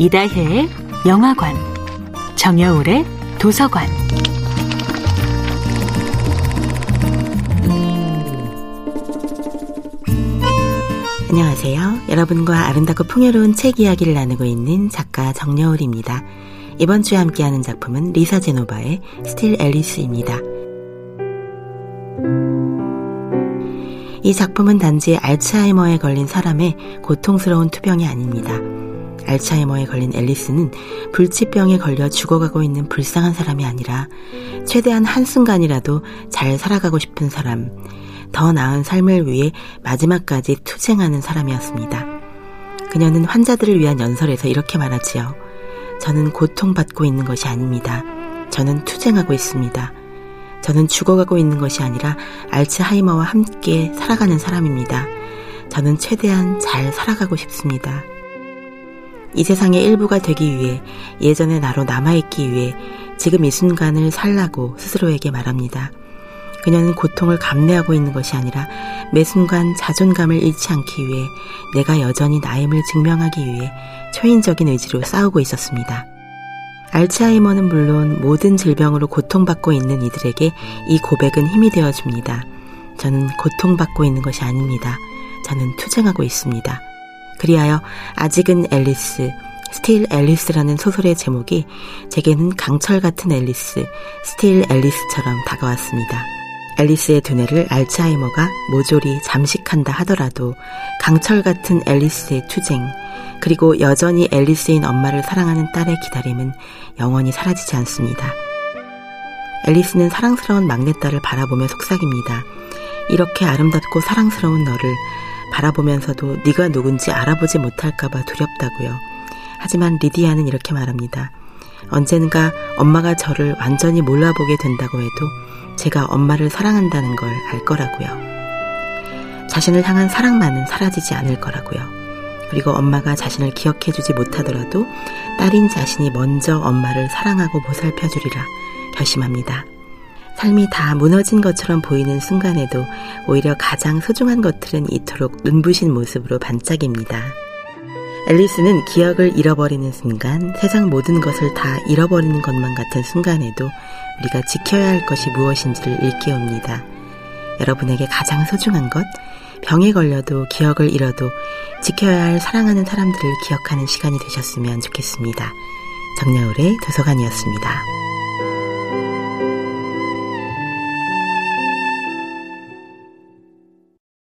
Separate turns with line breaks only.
이다혜의 영화관, 정여울의 도서관.
안녕하세요. 여러분과 아름답고 풍요로운 책 이야기를 나누고 있는 작가 정여울입니다. 이번 주에 함께하는 작품은 리사 제노바의 Still Alice입니다. 이 작품은 단지 알츠하이머에 걸린 사람의 고통스러운 투병이 아닙니다. 알츠하이머에 걸린 앨리스는 불치병에 걸려 죽어가고 있는 불쌍한 사람이 아니라 최대한 한순간이라도 잘 살아가고 싶은 사람, 더 나은 삶을 위해 마지막까지 투쟁하는 사람이었습니다. 그녀는 환자들을 위한 연설에서 이렇게 말하지요. 저는 고통받고 있는 것이 아닙니다. 저는 투쟁하고 있습니다. 저는 죽어가고 있는 것이 아니라 알츠하이머와 함께 살아가는 사람입니다. 저는 최대한 잘 살아가고 싶습니다. 이 세상의 일부가 되기 위해 예전의 나로 남아있기 위해 지금 이 순간을 살라고 스스로에게 말합니다. 그녀는 고통을 감내하고 있는 것이 아니라 매 순간 자존감을 잃지 않기 위해 내가 여전히 나임을 증명하기 위해 초인적인 의지로 싸우고 있었습니다. 알츠하이머는 물론 모든 질병으로 고통받고 있는 이들에게 이 고백은 힘이 되어 줍니다. 저는 고통받고 있는 것이 아닙니다. 저는 투쟁하고 있습니다. 그리하여 아직은 앨리스, Still Alice라는 소설의 제목이 제게는 강철 같은 앨리스, Steel Alice처럼 다가왔습니다. 앨리스의 두뇌를 알츠하이머가 모조리 잠식한다 하더라도 강철 같은 앨리스의 투쟁, 그리고 여전히 앨리스인 엄마를 사랑하는 딸의 기다림은 영원히 사라지지 않습니다. 앨리스는 사랑스러운 막내딸을 바라보며 속삭입니다. 이렇게 아름답고 사랑스러운 너를 바라보면서도 네가 누군지 알아보지 못할까봐 두렵다고요. 하지만 리디아는 이렇게 말합니다. 언젠가 엄마가 저를 완전히 몰라보게 된다고 해도 제가 엄마를 사랑한다는 걸 알 거라고요. 자신을 향한 사랑만은 사라지지 않을 거라고요. 그리고 엄마가 자신을 기억해주지 못하더라도 딸인 자신이 먼저 엄마를 사랑하고 보살펴주리라 결심합니다. 삶이 다 무너진 것처럼 보이는 순간에도 오히려 가장 소중한 것들은 이토록 눈부신 모습으로 반짝입니다. 앨리스는 기억을 잃어버리는 순간, 세상 모든 것을 다 잃어버리는 것만 같은 순간에도 우리가 지켜야 할 것이 무엇인지를 일깨웁니다. 여러분에게 가장 소중한 것, 병에 걸려도 기억을 잃어도 지켜야 할 사랑하는 사람들을 기억하는 시간이 되셨으면 좋겠습니다. 정여울의 도서관이었습니다.